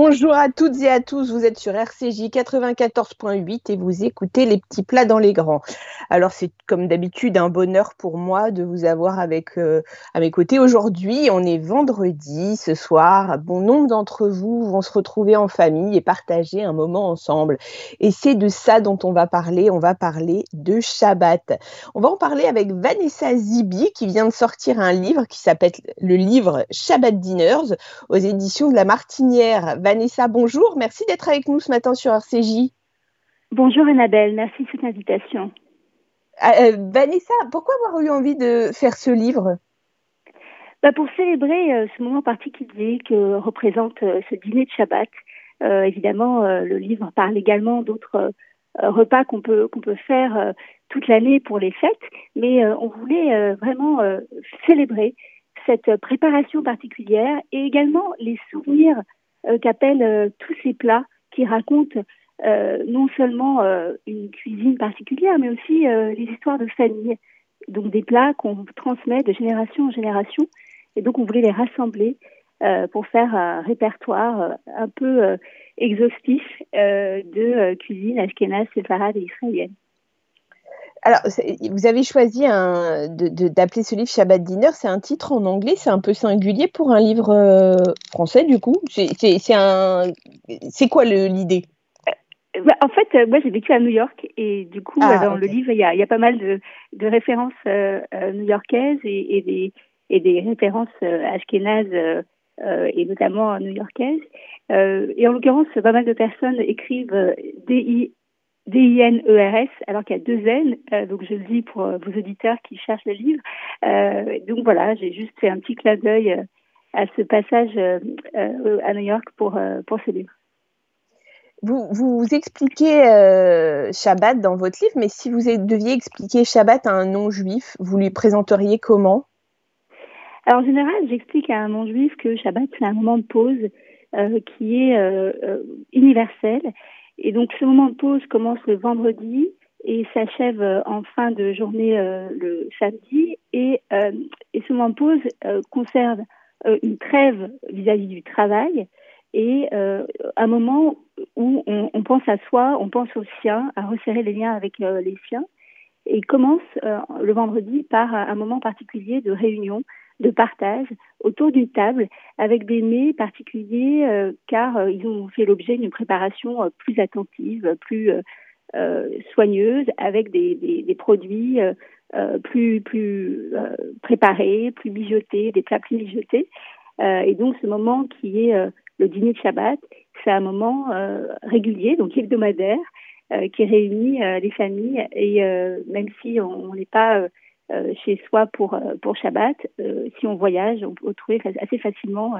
Bonjour à toutes et à tous, vous êtes sur RCJ 94.8 et vous écoutez les petits plats dans les grands. Alors c'est comme d'habitude un bonheur pour moi de vous avoir avec euh, à mes côtés aujourd'hui. On est vendredi ce soir. Bon nombre d'entre vous vont se retrouver en famille et partager un moment ensemble. Et c'est de ça dont on va parler. On va parler de Shabbat. On va en parler avec Vanessa Zibi qui vient de sortir un livre qui s'appelle le livre Shabbat Dinners aux éditions de la Martinière. Vanessa, bonjour. Merci d'être avec nous ce matin sur RCJ. Bonjour Annabelle, merci de cette invitation. Ah, euh, Vanessa, pourquoi avoir eu envie de faire ce livre? Bah Pour célébrer euh, ce moment particulier que représente euh, ce dîner de Shabbat. évidemment, le livre parle également d'autres repas qu'on peut, qu'on peut faire toute l'année pour les fêtes, mais on voulait vraiment célébrer cette préparation particulière et également les souvenirs qu'appellent euh, tous ces plats qui racontent euh, non seulement une cuisine particulière, mais aussi les histoires de famille. Donc des plats qu'on transmet de génération en génération. Et donc on voulait les rassembler pour faire un répertoire un peu exhaustif de cuisine ashkénaze, séfarade et israélienne. Alors, vous avez choisi d'appeler ce livre Shabbat Dinner. C'est un titre en anglais, c'est un peu singulier pour un livre euh, français, du coup. C'est un... quoi l'idée? Euh, bah, en fait, euh, moi j'ai vécu à New York et du coup, ah, dans le livre, il y a, pas mal de, références new-yorkaises et, des, et des références ashkénazes et notamment new-yorkaises. et en l'occurrence, pas mal de personnes écrivent D-I D-I-N-E-R-S, alors qu'il y a deux N, euh, donc je le dis pour euh, vos auditeurs qui cherchent le livre. Euh, donc voilà, j'ai juste fait un petit clin d'œil à ce passage à New York pour, pour ce livre. Vous, vous expliquez Shabbat dans votre livre, mais si vous deviez expliquer Shabbat à un non-juif, vous lui présenteriez comment? Alors en général, j'explique à un non-juif que Shabbat, c'est un moment de pause qui est universel et donc ce moment de pause commence le vendredi et s'achève euh, en fin de journée euh, le samedi. Et, euh, et, ce moment de pause conserve une trêve vis-à-vis du travail et un moment où on, on, pense à soi, on pense aux siens, à resserrer les liens avec les siens. Et commence le vendredi par un moment particulier de réunion de partage autour d'une table avec des mets particuliers euh, car euh, ils ont fait l'objet d'une préparation euh, plus attentive, plus soigneuse, avec des, des, des produits plus, plus préparés, plus mijotés, des plats plus mijotés. et donc ce moment qui est le dîner de Shabbat, c'est un moment régulier, donc hebdomadaire, qui réunit les familles et même si on n'est pas euh, chez soi pour, euh, pour Shabbat. Euh, si on voyage, on peut trouver assez facilement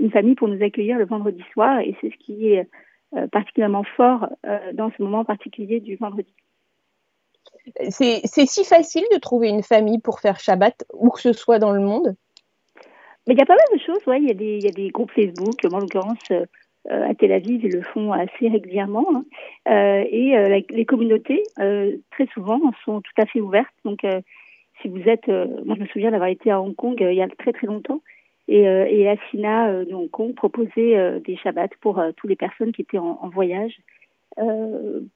une famille pour nous accueillir le vendredi soir et c'est ce qui est particulièrement fort dans ce moment particulier du vendredi. C'est si facile de trouver une famille pour faire Shabbat, où que ce soit dans le monde? Mais il y a pas mal de choses, ouais. il, y a des, il y a des groupes Facebook, moi en l'occurrence à Tel Aviv, ils le font assez régulièrement. Hein. et les communautés, très souvent, sont tout à fait ouvertes. Donc si vous êtes, euh, moi je me souviens d'avoir été à Hong Kong euh, il y a très très longtemps, et, euh, et Asina de Hong Kong proposait des Shabbats pour toutes les personnes qui étaient en, voyage,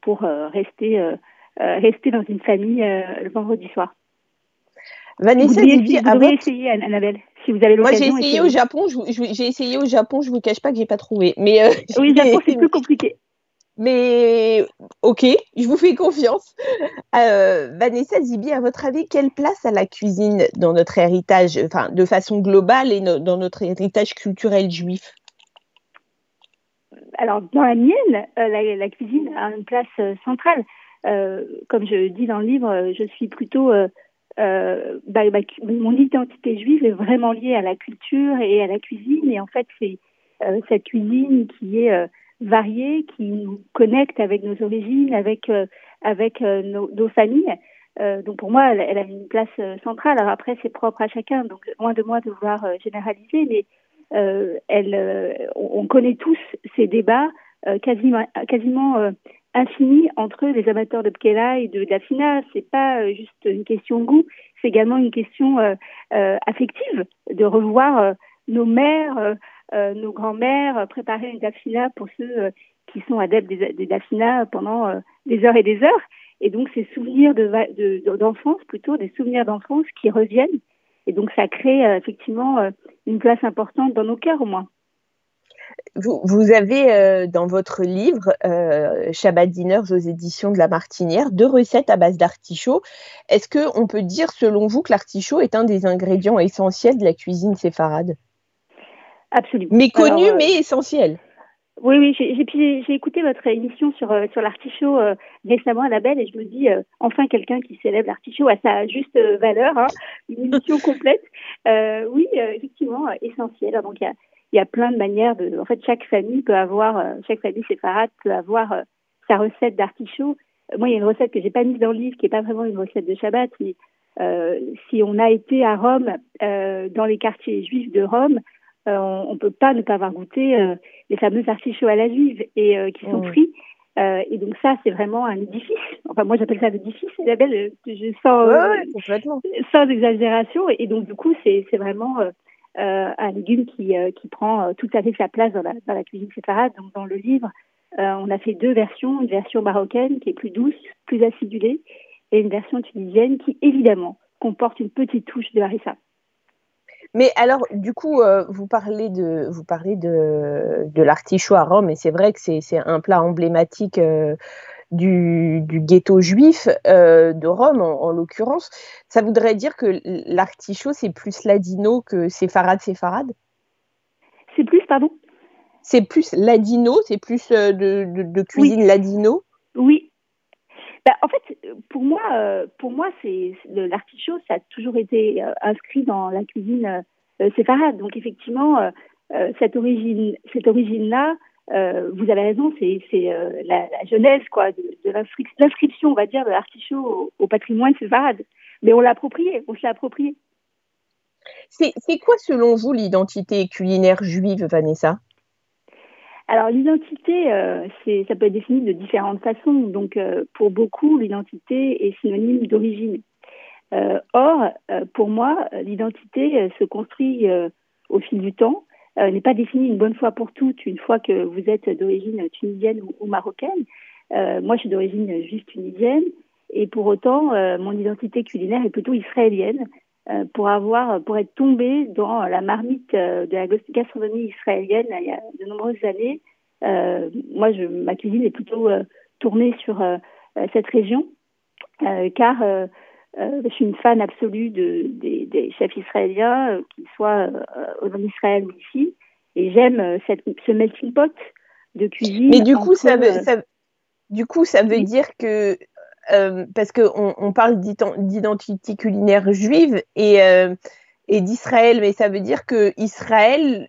pour rester rester dans une famille le vendredi soir. Vanessa, vous devriez, vous essayer, Annabelle, si vous avez l'occasion. Moi, j'ai essayé au Japon. J'ai essayé au Japon. Je vous cache pas que j'ai pas trouvé. Mais oui, Japon, c'est plus compliqué. Mais ok, je vous fais confiance. Euh, Vanessa Zibi, à votre avis, quelle place a la cuisine dans notre héritage, enfin de façon globale et dans notre héritage culturel juif? Alors dans la mienne, euh, la, cuisine a une place euh, centrale. comme je dis dans le livre, je suis plutôt bah, mon identité juive est vraiment liée à la culture et à la cuisine. Et en fait, c'est cette cuisine qui est variée qui nous connecte avec nos origines, avec euh, avec euh, nos, familles. Euh, donc pour moi, elle, a une place centrale. Alors après, c'est propre à chacun. Donc loin de moi de vouloir généraliser, mais elle, on, connaît tous ces débats quasiment quasiment infinis entre les amateurs de Pkela et de Dafina. C'est pas juste une question de goût, c'est également une question affective de revoir nos mères nos grands-mères préparaient une dafina pour ceux qui sont adeptes des, des pendant des heures et des heures. Et donc, ces souvenirs d'enfance, de, plutôt des souvenirs d'enfance qui reviennent. Et donc, ça crée effectivement une place importante dans nos cœurs, au moins. Vous, avez euh, dans votre livre euh, Shabbat Dinners aux éditions de La Martinière deux recettes à base d'artichaut. Est-ce qu'on peut dire, selon vous, que l'artichaut est un des ingrédients essentiels de la cuisine séfarade? Absolument. Méconnu, euh, mais essentiel. Oui, oui, j'ai écouté votre émission sur, sur l'artichaut récemment à la Belle et je me dis enfin quelqu'un qui célèbre l'artichaut à sa juste valeur, hein. une émission complète. oui, effectivement, essentiel. Donc il y a y a plein de manières de. En fait, chaque famille peut avoir, euh, chaque famille séfarade peut avoir euh, sa recette d'artichaut. Euh, moi, il y a une recette que j'ai pas mise dans le livre, qui est pas vraiment une recette de Shabbat. Mais, si on a été à Rome, dans les quartiers juifs de Rome, on, ne peut pas ne pas avoir goûté les fameux artichauts à la juive et qui sont frits. et donc ça, c'est vraiment un édifice. Enfin, moi, j'appelle ça l'édifice, belle je sens sans exagération. Et, donc, du coup, c'est vraiment euh, un légume qui, euh, qui prend euh, tout à fait sa place dans la, dans la cuisine séfarade. Donc dans le livre, on a fait deux versions, une version marocaine qui est plus douce, plus acidulée, et une version tunisienne qui évidemment comporte une petite touche de harissa. Mais alors, du coup, vous parlez de, vous parlez de, de l'artichaut à Rome, et c'est vrai que c'est un plat emblématique du, ghetto juif euh, de Rome, en, l'occurrence, ça voudrait dire que l'artichaut, c'est plus ladino que séfarade séfarade? C'est plus, pardon? C'est plus ladino, c'est plus euh, de, cuisine ladino? Oui. Bah, en fait, pour moi, euh, pour moi c'est l'artichaut, ça a toujours été inscrit dans la cuisine séfarade. Donc effectivement, cette origine, cette origine-là, euh, vous avez raison, c'est euh, la, la, genèse quoi, de, l'inscription, on va dire, de l'artichaut au, patrimoine séfarade. Mais on l'a approprié, on s'est approprié. C'est quoi, selon vous, l'identité culinaire juive, Vanessa? Alors l'identité, euh, ça peut être défini de différentes façons. Donc euh, pour beaucoup, l'identité est synonyme d'origine. Euh, or, pour moi, l'identité se construit au fil du temps euh, n'est pas définie une bonne fois pour toutes, une fois que vous êtes d'origine tunisienne ou, marocaine. Euh, moi, je suis d'origine juive tunisienne, et pour autant, euh, mon identité culinaire est plutôt israélienne. Pour avoir, pour être tombée dans la marmite de la gastronomie israélienne il y a de nombreuses années, moi, je, ma cuisine est plutôt tournée sur cette région, car euh, je suis une fan absolue de, des, chefs israéliens, euh, qu'ils soient euh, en Israël ou ici. Et j'aime cette, ce melting pot de cuisine. Mais du coup, ça veut, ça, du coup, ça veut dire que, parce qu'on on parle d'identité culinaire juive et, et d'Israël, mais ça veut dire que Israël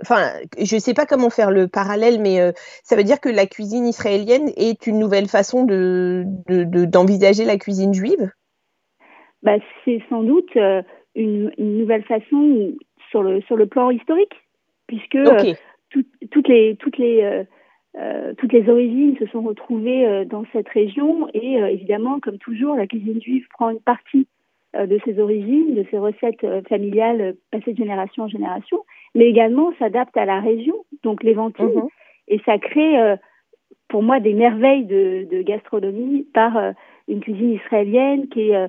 enfin, je ne sais pas comment faire le parallèle, mais ça veut dire que la cuisine israélienne est une nouvelle façon de, d'envisager la cuisine juive? Bah, c'est sans doute euh, une, une, nouvelle façon sur le, sur le plan historique, puisque euh, toutes les, toutes, les, euh, toutes les origines se sont retrouvées dans cette région et évidemment, comme toujours, la cuisine juive prend une partie de ses origines, de ses recettes familiales passées de génération en génération, mais également s'adapte à la région, donc l'éventail, mhm. et ça crée pour moi des merveilles de, de gastronomie par une cuisine israélienne qui est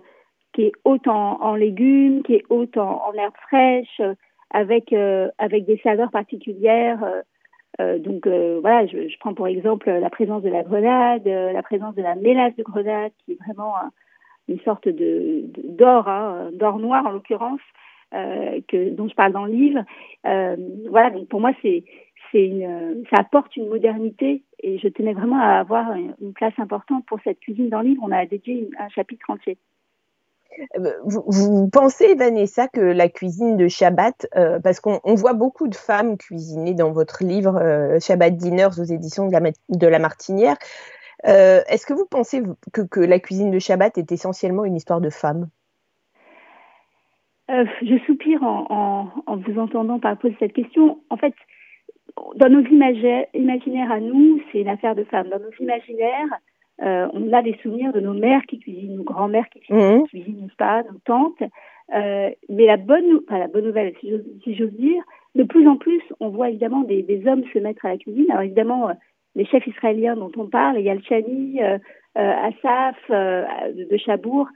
qui est haute en, légumes, qui est haute en, herbes fraîches, euh, avec, euh, avec des saveurs particulières. Euh, donc voilà, je, je, prends pour exemple la présence de la grenade, la présence de la mélasse de grenade, qui est vraiment une sorte de d'or, hein, d'or noir en l'occurrence, que dont je parle dans le livre. voilà, donc pour moi c'est c'est une, ça apporte une modernité et je tenais vraiment à avoir une, place importante pour cette cuisine dans le livre. On a dédié un chapitre entier. Euh, vous, pensez, Vanessa, que la cuisine de Shabbat, euh, parce qu'on voit beaucoup de femmes cuisiner dans votre livre euh, Shabbat Dinners aux éditions de la, Martinière, est-ce que vous pensez que, la cuisine de Shabbat est essentiellement une histoire de femmes? Je soupire en, en, vous entendant poser cette question. En fait, dans nos imaginaires à nous, c'est une affaire de femmes. Dans nos imaginaires, euh, on a des souvenirs de nos mères qui cuisinent, nos grands-mères qui cuisinent, mmh. pas, nos tantes. Euh, mais la bonne, enfin, la bonne nouvelle, si j'ose dire, de plus en plus, on voit évidemment des, des, hommes se mettre à la cuisine. Alors évidemment, les chefs israéliens dont on parle, il y a le Chani, Asaf, de Chabour,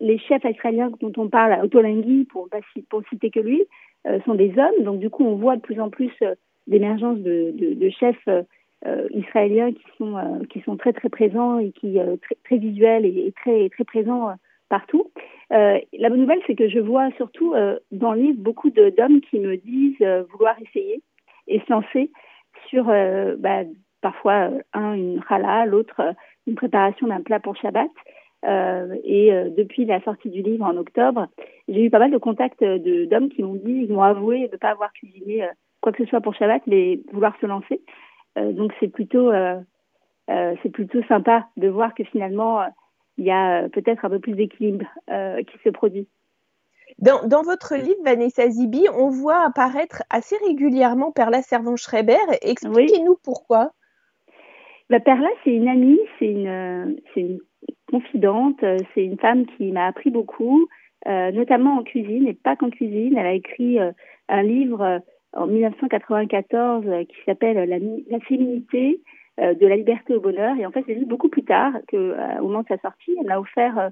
les chefs israéliens dont on parle, Otolenghi, pour, pour citer que lui, sont des hommes. Donc du coup, on voit de plus en plus d'émergence de, de, de, chefs euh, israéliens qui sont euh, qui sont très très présents et qui euh, très, très visuels et, très très présents partout. la bonne nouvelle, c'est que je vois surtout dans le livre beaucoup d'hommes qui me disent vouloir essayer et se lancer sur bah, parfois un une challah, l'autre une préparation d'un plat pour Shabbat. Euh, et depuis la sortie du livre en octobre, j'ai eu pas mal de contacts d'hommes qui m'ont dit, ils m'ont avoué de ne pas avoir cuisiné quoi que ce soit pour Shabbat, mais vouloir se lancer. Euh, donc c'est plutôt euh, euh, c'est plutôt sympa de voir que finalement il y a peut-être un peu plus d'équilibre qui se produit. Dans, dans, votre livre, Vanessa Zibi, on voit apparaître assez régulièrement Perla Servan-Schreiber. Expliquez-nous pourquoi. Bah, Perla, c'est une amie, c'est une, une, confidente, c'est une femme qui m'a appris beaucoup, euh, notamment en cuisine et pas qu'en cuisine. Elle a écrit euh, un livre en 1994 euh, qui s'appelle la, la, féminité euh, de la liberté au bonheur. Et en fait, c'est lu beaucoup plus tard que euh, au moment de sa sortie. Elle l'a offert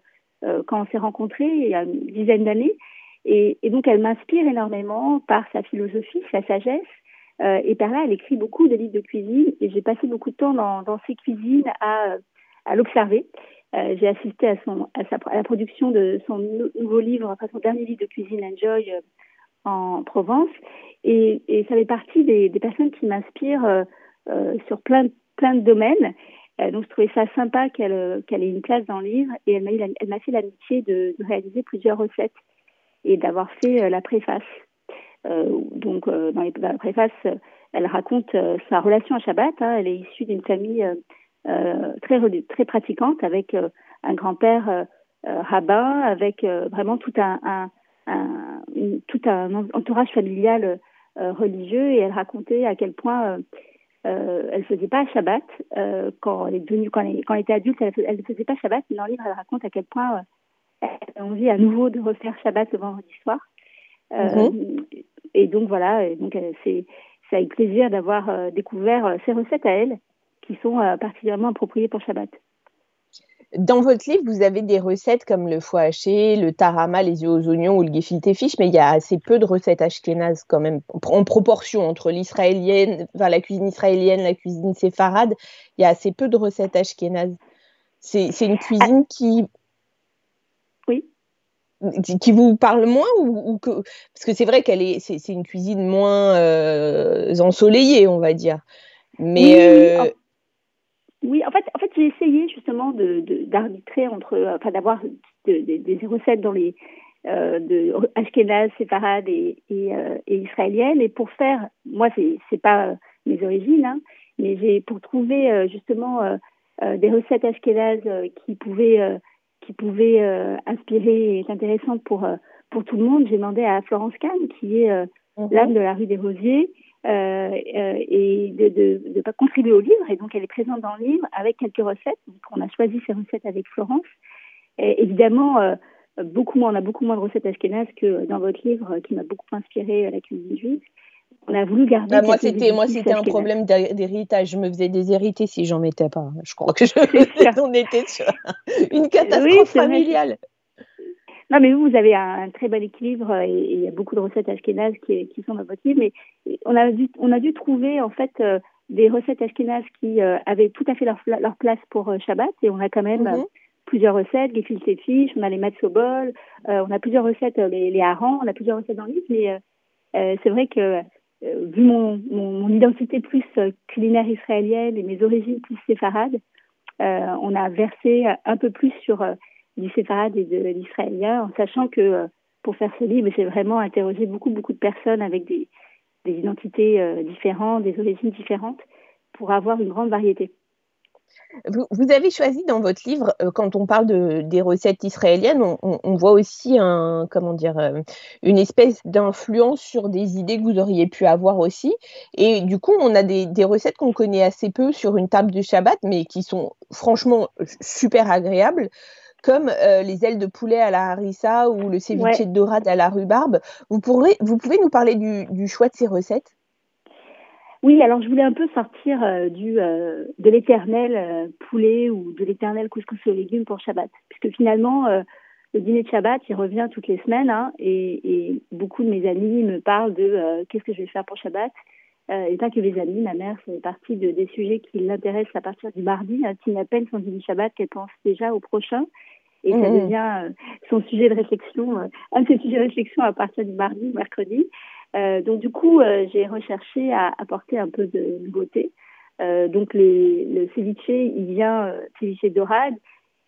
quand on s'est rencontrés il y a une dizaine d'années. Et, donc, elle m'inspire énormément par sa philosophie, sa sagesse. Euh, et par là, elle écrit beaucoup de livres de cuisine. Et j'ai passé beaucoup de temps dans, ses cuisines à, l'observer. Euh, j'ai assisté à, sa, la production de son nouveau livre, enfin son dernier livre de cuisine, Enjoy, euh, en Provence. Et, ça fait partie des, personnes qui m'inspirent euh, euh, sur plein, plein de domaines. Euh, donc, je trouvais ça sympa qu'elle qu'elle ait une place dans le livre. Et elle m'a, fait l'amitié de, réaliser plusieurs recettes et d'avoir fait la préface. donc, dans, la préface, elle raconte sa relation à Shabbat. Hein. Elle est issue d'une famille très, très pratiquante avec un grand-père rabbin, avec vraiment tout un, tout un entourage familial euh, religieux et elle racontait à quel point euh, euh, elle faisait pas Shabbat euh, quand elle est devenue quand elle, quand elle était adulte elle, ne faisait pas Shabbat mais dans le livre elle raconte à quel point euh, elle a envie à nouveau de refaire Shabbat le vendredi soir mm et donc voilà et donc c'est c'est avec plaisir d'avoir découvert ces recettes à elle qui sont particulièrement appropriées pour Shabbat. Dans votre livre, vous avez des recettes comme le foie haché, le tarama, les yeux aux oignons ou le gefilte fish, mais il y a assez peu de recettes ashkénazes quand même, en proportion entre l'israélienne, enfin, la cuisine israélienne, la cuisine séfarade, il y a assez peu de recettes ashkénazes. C'est une cuisine qui... Oui. Qui vous parle moins ou, que parce que c'est vrai qu'elle est c'est une cuisine moins euh, ensoleillée on va dire mais euh, oui, en fait, en fait, j'ai essayé justement de d'arbitrer entre, euh, enfin, d'avoir des recettes dans les euh, de Ashkenaz, séfarades et, et, euh, et israéliennes. Et pour faire, moi, c'est c'est pas mes origines, hein, mais j'ai pour trouver euh, justement euh, des recettes Ashkenaz qui pouvaient qui pouvaient inspirer et être intéressantes pour pour tout le monde. J'ai demandé à Florence Kahn, qui est mhm. l'âme de la rue des Rosiers, euh, euh, et de, de, de, pas contribuer au livre. Et donc, elle est présente dans le livre avec quelques recettes. Donc, on a choisi ces recettes avec Florence. Et évidemment, euh, beaucoup moins, on a beaucoup moins de recettes ashkénazes que dans votre livre, qui m'a beaucoup inspiré à la cuisine juive. On a voulu garder. Bah, moi, c'était moi, c'était un problème d'héritage. Je me faisais déshériter si j'en mettais pas. Je crois que je, on était sur une catastrophe familiale. Non, mais vous, vous avez un, très bon équilibre et, il y a beaucoup de recettes ashkénazes qui, qui sont dans votre livre. Mais on a dû, on a dû trouver en fait euh, des recettes ashkénazes qui euh, avaient tout à fait leur, leur place pour euh, Shabbat et on a quand même mm -hmm. plusieurs recettes, les fils et fiches, on a les matsobol, on a plusieurs recettes, les, les harengs, on a plusieurs recettes dans le livre. Mais c'est vrai que vu mon, mon, mon, identité plus culinaire israélienne et mes origines plus séfarades, on a versé un peu plus sur du séfarade et de l'israélien, en sachant que euh, pour faire ce livre, j'ai vraiment interrogé beaucoup, beaucoup de personnes avec des, identités euh, différentes, des origines différentes, pour avoir une grande variété. Vous, avez choisi dans votre livre, euh, quand on parle de, des recettes israéliennes, on, voit aussi un, comment dire, une espèce d'influence sur des idées que vous auriez pu avoir aussi. Et du coup, on a des recettes qu'on connaît assez peu sur une table de Shabbat, mais qui sont franchement super agréables comme les ailes de poulet à la harissa ou le ceviche de dorade à la rhubarbe. Vous, pourrez, vous pouvez nous parler du, choix de ces recettes? Oui, alors je voulais un peu sortir du, de l'éternel poulet ou de l'éternel couscous aux légumes pour Shabbat. Puisque finalement, le dîner de Shabbat, il revient toutes les semaines hein, et, beaucoup de mes amis me parlent de euh, qu'est-ce que je vais faire pour Shabbat. Euh, et pas que les amis, ma mère fait partie de, des sujets qui l'intéressent à partir du mardi. Hein, à peine son dîner Shabbat qu'elle pense déjà au prochain. Et ça mmh. devient euh, son sujet de réflexion, euh, un de ses sujets de réflexion à partir du mardi ou mercredi. donc du coup, j'ai recherché à apporter un peu de nouveauté. donc les, le ceviche, il vient, ceviche dorade,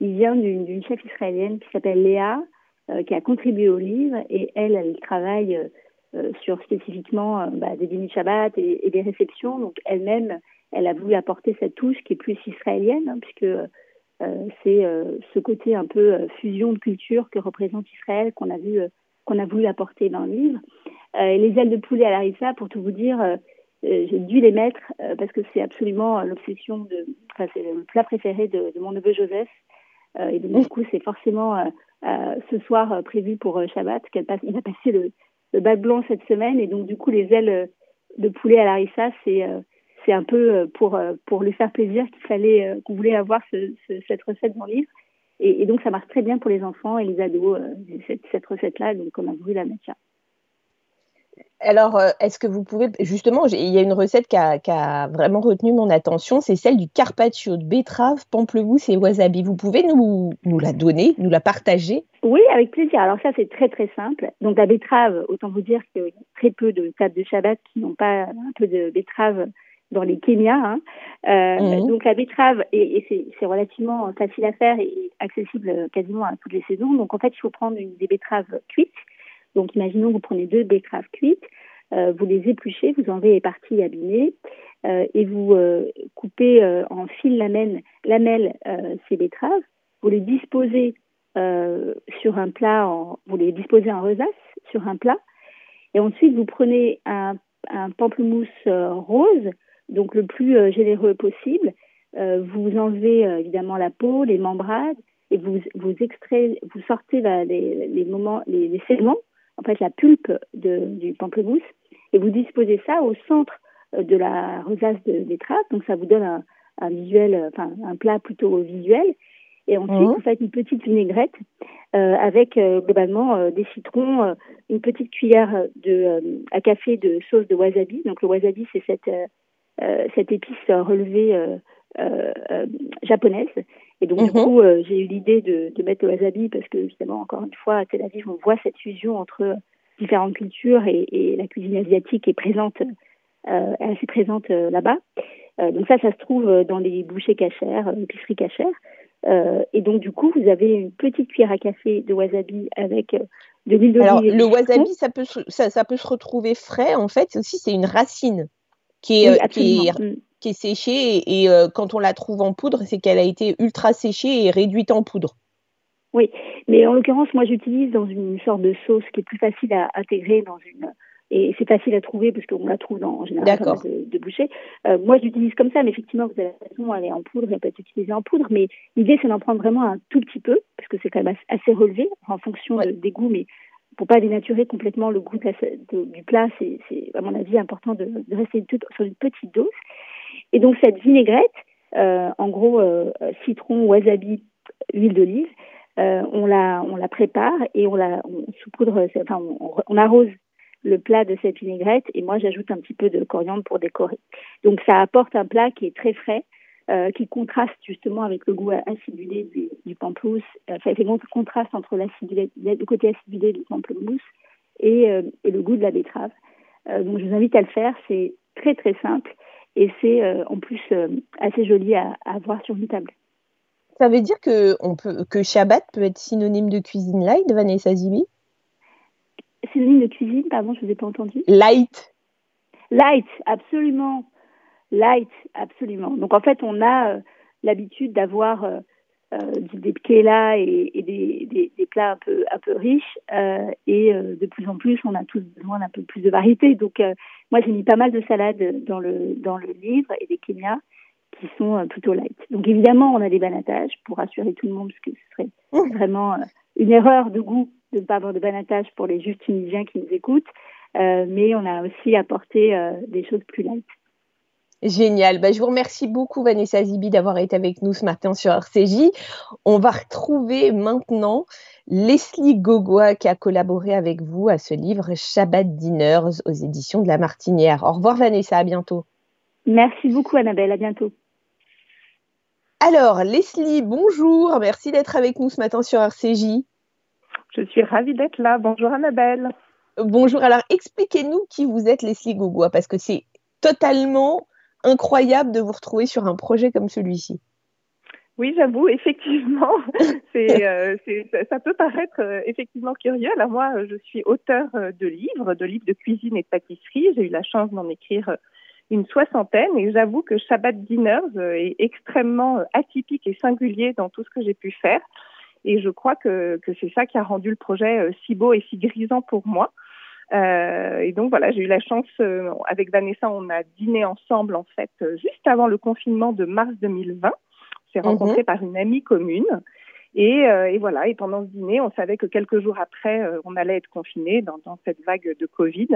il vient d'une chef israélienne qui s'appelle Léa, euh, qui a contribué au livre et elle, elle travaille euh, sur spécifiquement euh, bah, des dîners Shabbat et, des réceptions. Donc elle-même, elle a voulu apporter cette touche qui est plus israélienne, hein, puisque c'est ce côté un peu fusion de culture que représente Israël qu'on a vu qu'on a voulu apporter dans le livre. les ailes de poulet à larissa, pour tout vous dire, j'ai dû les mettre parce que c'est absolument l'obsession de, enfin c'est le plat préféré de, de, mon neveu Joseph. Euh, et donc, du coup, c'est forcément euh, euh, ce soir prévu pour Shabbat qu'elle passe. Il a passé le, le bac blanc cette semaine et donc du coup les ailes de poulet à Larissa, c'est c'est un peu pour pour lui faire plaisir qu'il fallait qu'on voulait avoir ce, cette recette dans le livre. Et, et, donc ça marche très bien pour les enfants et les ados cette, cette recette là. Donc on a voulu la mettre là. Alors, euh, est-ce que vous pouvez, justement, il y a une recette qui a, vraiment retenu mon attention, c'est celle du carpaccio de betterave, pamplemousse et wasabi. Vous pouvez nous, nous la donner, nous la partager? Oui, avec plaisir. Alors ça, c'est très très simple. Donc la betterave, autant vous dire qu'il y a très peu de tables de Shabbat qui n'ont pas un peu de betterave dans les Kenya. Hein. Euh, mhm. Donc la betterave, et, c'est relativement facile à faire et accessible quasiment à toutes les saisons. Donc en fait, il faut prendre une, des betteraves cuites donc, imaginons que vous prenez deux betteraves cuites, euh, vous les épluchez, vous enlevez les parties abîmées euh, et vous euh, coupez en fil lamelles, lamelles ces betteraves. Vous les disposez sur un plat, en, vous les disposez en rosace sur un plat. Et ensuite, vous prenez un, un pamplemousse rose, donc le plus généreux possible. vous enlevez évidemment la peau, les membranes, et vous, vous extrayez, vous sortez les, les, moments, les, les segments en fait la pulpe de, du pamplemousse et vous disposez ça au centre euh, de la rosace de betterave. Donc ça vous donne un, un visuel, euh, enfin un plat plutôt visuel. Et ensuite, mmh. vous faites une petite vinaigrette euh, avec euh, globalement euh, des citrons, une petite cuillère de, à café de sauce de wasabi. Donc le wasabi, c'est cette, cette épice relevée japonaise. Et donc, du mhm. coup, euh, j'ai eu l'idée de, de, mettre le wasabi parce que, justement, encore une fois, à Tel Aviv, on voit cette fusion entre différentes cultures et, et la cuisine asiatique est présente, euh, assez présente euh, là-bas. Euh, donc ça, ça se trouve dans les bouchées cachères, épiceries cachères. et donc, du coup, vous avez une petite cuillère à café de wasabi avec de l'huile d'olive. Alors, le wasabi, ça peut, ça, ça, peut se retrouver frais. En fait, aussi, c'est une racine qui est, qui est mm qui est séchée et, euh, quand on la trouve en poudre, c'est qu'elle a été ultra séchée et réduite en poudre. Oui, mais en l'occurrence, moi j'utilise dans une sorte de sauce qui est plus facile à intégrer dans une et c'est facile à trouver parce qu'on la trouve dans, en général de, de boucher. Euh, moi, j'utilise comme ça, mais effectivement, vous avez raison, elle est en poudre, elle peut être utilisée en poudre, mais l'idée, c'est d'en prendre vraiment un tout petit peu, parce que c'est quand même assez relevé en fonction des goûts, mais pour pas dénaturer complètement le goût du plat, c'est, à mon avis important de, de rester sur une petite dose. Et donc cette vinaigrette, euh, en gros euh, citron, wasabi, huile d'olive, euh, on la la prépare et on la saupoudre, enfin on, arrose le plat de cette vinaigrette et moi j'ajoute un petit peu de coriandre pour décorer. Donc ça apporte un plat qui est très frais, euh, qui contraste justement avec le goût acidulé du, du pamplemousse, enfin c'est un contraste entre le côté acidulé du pamplemousse et, euh, et le goût de la betterave. Euh, donc je vous invite à le faire, c'est très très simple et c'est euh, en plus euh, assez joli à, à, voir sur une table. Ça veut dire que, on peut, que Shabbat peut être synonyme de cuisine light, Vanessa Zibi? Synonyme de cuisine, pardon, je ne vous ai pas entendu. Light. Light, absolument. Light, absolument. Donc en fait, on a euh, l'habitude d'avoir euh, des pkela et, et des, des, des, plats un peu, un peu riches. Euh, et euh, de plus en plus, on a tous besoin d'un peu plus de variété. Donc, moi, j'ai mis pas mal de salades dans le, dans le livre et des kémias qui sont plutôt light. Donc évidemment, on a des banatage pour rassurer tout le monde, parce que ce serait mmh. vraiment une erreur de goût de ne pas avoir de banatage pour les justes tunisiens qui nous écoutent. mais on a aussi apporté des choses plus light. Génial. Bah, je vous remercie beaucoup, Vanessa Zibi, d'avoir été avec nous ce matin sur RCJ. On va retrouver maintenant Leslie Gogoa qui a collaboré avec vous à ce livre Shabbat Dinners aux éditions de La Martinière. Au revoir, Vanessa. À bientôt. Merci beaucoup, Annabelle. À bientôt. Alors, Leslie, bonjour. Merci d'être avec nous ce matin sur RCJ. Je suis ravie d'être là. Bonjour, Annabelle. Bonjour. Alors, expliquez-nous qui vous êtes, Leslie Gogoa, parce que c'est totalement incroyable de vous retrouver sur un projet comme celui-ci. Oui, j'avoue, effectivement, euh, ça peut paraître euh, effectivement curieux. Alors moi, je suis auteur euh, de livres, de livres de cuisine et de pâtisserie. J'ai eu la chance d'en écrire une soixantaine et j'avoue que Shabbat Dinners est extrêmement atypique et singulier dans tout ce que j'ai pu faire. Et je crois que, que c'est ça qui a rendu le projet si beau et si grisant pour moi. Euh, et donc voilà, j'ai eu la chance, euh, avec Vanessa, on a dîné ensemble en fait euh, juste avant le confinement de mars 2020. On s'est rencontrés mhm. par une amie commune. Et, et, voilà, et pendant ce dîner, on savait que quelques jours après, on allait être confinés dans, dans, cette vague de Covid.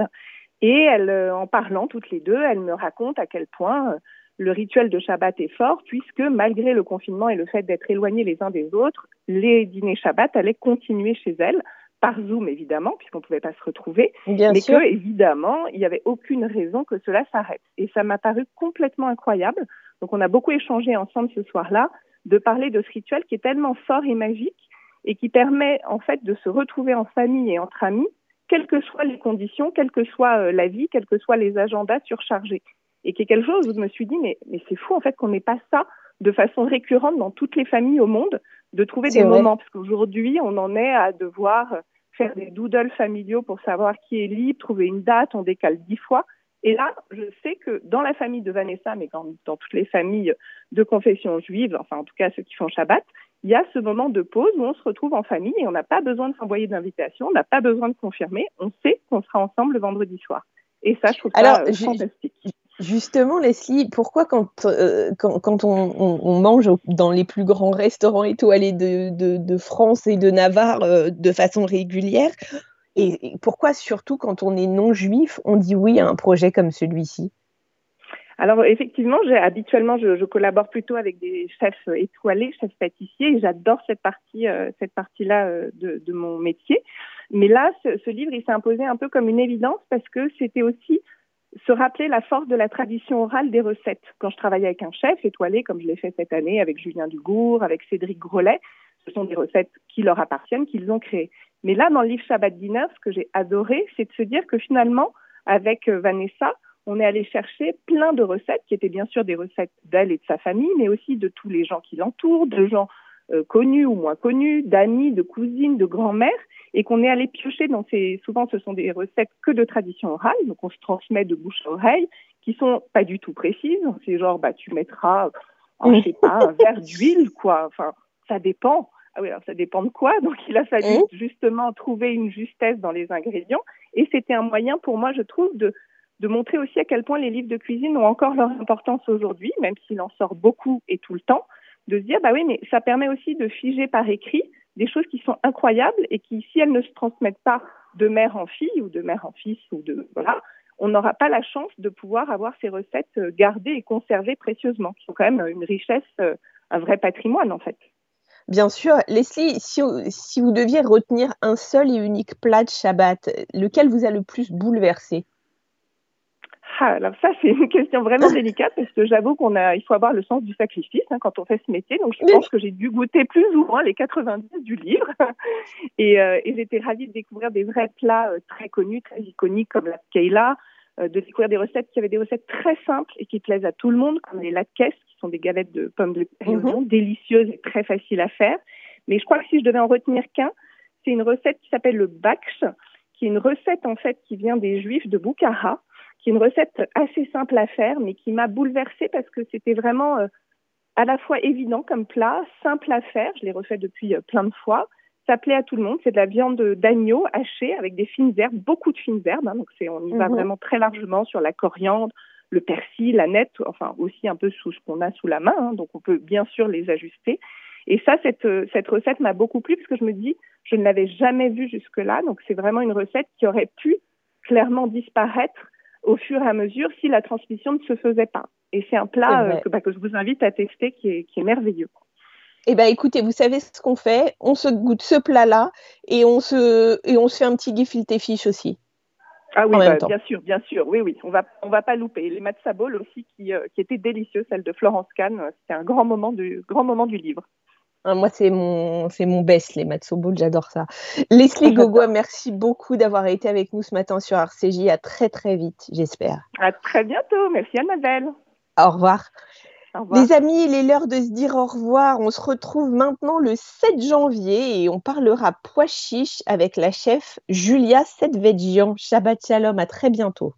Et elle, en parlant toutes les deux, elle me raconte à quel point le rituel de Shabbat est fort, puisque malgré le confinement et le fait d'être éloignés les uns des autres, les dîners Shabbat allaient continuer chez elle par Zoom évidemment, puisqu'on ne pouvait pas se retrouver, Bien mais sûr. que évidemment, il n'y avait aucune raison que cela s'arrête. Et ça m'a paru complètement incroyable. Donc on a beaucoup échangé ensemble ce soir-là de parler de ce rituel qui est tellement fort et magique et qui permet en fait de se retrouver en famille et entre amis, quelles que soient les conditions, quelle que soit euh, la vie, quels que soient les agendas surchargés. Et qui est quelque chose où je me suis dit, mais, mais c'est fou en fait qu'on n'ait pas ça de façon récurrente dans toutes les familles au monde, de trouver des moments, parce qu'aujourd'hui, on en est à devoir faire des doodles familiaux pour savoir qui est libre, trouver une date, on décale dix fois. Et là, je sais que dans la famille de Vanessa, mais dans, dans toutes les familles de confession juive, enfin en tout cas ceux qui font Shabbat, il y a ce moment de pause où on se retrouve en famille et on n'a pas besoin de s'envoyer d'invitation, on n'a pas besoin de confirmer, on sait qu'on sera ensemble le vendredi soir. Et ça, je trouve ça euh, fantastique. Justement, Leslie, pourquoi quand, euh, quand, on, mange dans les plus grands restaurants étoilés de, de, France et de Navarre euh, de façon régulière, et, pourquoi surtout quand on est non juif, on dit oui à un projet comme celui-ci? Alors effectivement, habituellement, je, collabore plutôt avec des chefs étoilés, chefs pâtissiers, et j'adore cette partie, euh, cette partie-là de, de, mon métier. Mais là, ce livre, il s'est imposé un peu comme une évidence parce que c'était aussi se rappeler la force de la tradition orale des recettes. Quand je travaillais avec un chef étoilé, comme je l'ai fait cette année avec Julien Dugour, avec Cédric Grolet, ce sont des recettes qui leur appartiennent, qu'ils ont créées. Mais là, dans le livre Shabbat Dinner, ce que j'ai adoré, c'est de se dire que finalement, avec euh, Vanessa, on est allé chercher plein de recettes qui étaient bien sûr des recettes d'elle et de sa famille, mais aussi de tous les gens qui l'entourent, de gens euh, connus ou moins connus, d'amis, de cousines, de grand-mères, et qu'on est allé piocher dans ces, souvent ce sont des recettes que de tradition orale, donc on se transmet de bouche à oreille, qui sont pas du tout précises. C'est genre, bah, tu mettras, oh, je sais pas, un verre d'huile, quoi. Enfin, ça dépend. Ah oui, alors ça dépend de quoi. Donc il a fallu justement trouver une justesse dans les ingrédients. Et c'était un moyen pour moi, je trouve, de, de montrer aussi à quel point les livres de cuisine ont encore leur importance aujourd'hui, même s'il en sort beaucoup et tout le temps, de se dire, bah oui, mais ça permet aussi de figer par écrit des choses qui sont incroyables et qui, si elles ne se transmettent pas de mère en fille ou de mère en fils ou de voilà, on n'aura pas la chance de pouvoir avoir ces recettes euh, gardées et conservées précieusement, qui sont quand même une richesse, euh, un vrai patrimoine en fait. Bien sûr. Leslie, si, si vous deviez retenir un seul et unique plat de Shabbat, lequel vous a le plus bouleversé? Ah, alors ça, c'est une question vraiment délicate parce que j'avoue qu'on a, il faut avoir le sens du sacrifice hein, quand on fait ce métier. Donc, je pense que j'ai dû goûter plus ou moins les 90 du livre. Et, euh, et j'étais ravie de découvrir des vrais plats euh, très connus, très iconiques comme la keila, euh, de découvrir des recettes qui avaient des recettes très simples et qui plaisent à tout le monde, comme les latkes, qui sont des galettes de pommes de terre mhm. délicieuses et très faciles à faire. Mais je crois que si je devais en retenir qu'un, c'est une recette qui s'appelle le baksh, qui est une recette en fait qui vient des Juifs de Bukhara qui est une recette assez simple à faire, mais qui m'a bouleversée parce que c'était vraiment euh, à la fois évident comme plat, simple à faire. Je l'ai refait depuis euh, plein de fois. Ça plaît à tout le monde. C'est de la viande d'agneau hachée avec des fines herbes, beaucoup de fines herbes. Hein, donc on y va mhm. vraiment très largement sur la coriandre, le persil, la nette, enfin aussi un peu sous ce qu'on a sous la main, hein, donc on peut bien sûr les ajuster. Et ça, cette, cette recette m'a beaucoup plu parce que je me dis, je ne l'avais jamais vue jusque-là, donc c'est vraiment une recette qui aurait pu clairement disparaître au fur et à mesure si la transmission ne se faisait pas. Et c'est un plat euh, que, bah, que, je vous invite à tester qui est, qui est merveilleux. Eh bien, écoutez, vous savez ce qu'on fait On se goûte ce plat-là et, on se, et on se fait un petit gefilte fish aussi. Ah oui, bah, bien sûr, bien sûr. Oui, oui, on va, on va pas louper. Les matza ball aussi qui, euh, qui étaient délicieux, celle de Florence Kahn. C'était un grand moment du, grand moment du livre. Ah, moi, c'est mon, c'est mon best, les matzo ball, j'adore ça. Leslie Gogo, merci beaucoup d'avoir été avec nous ce matin sur RCJ. À très, très vite, j'espère. À très bientôt. Merci, Annabelle. Au revoir. Les amis, il est l'heure de se dire au revoir. On se retrouve maintenant le 7 janvier et on parlera pois chiche avec la chef Julia Sedvedjian. Shabbat Shalom, à très bientôt.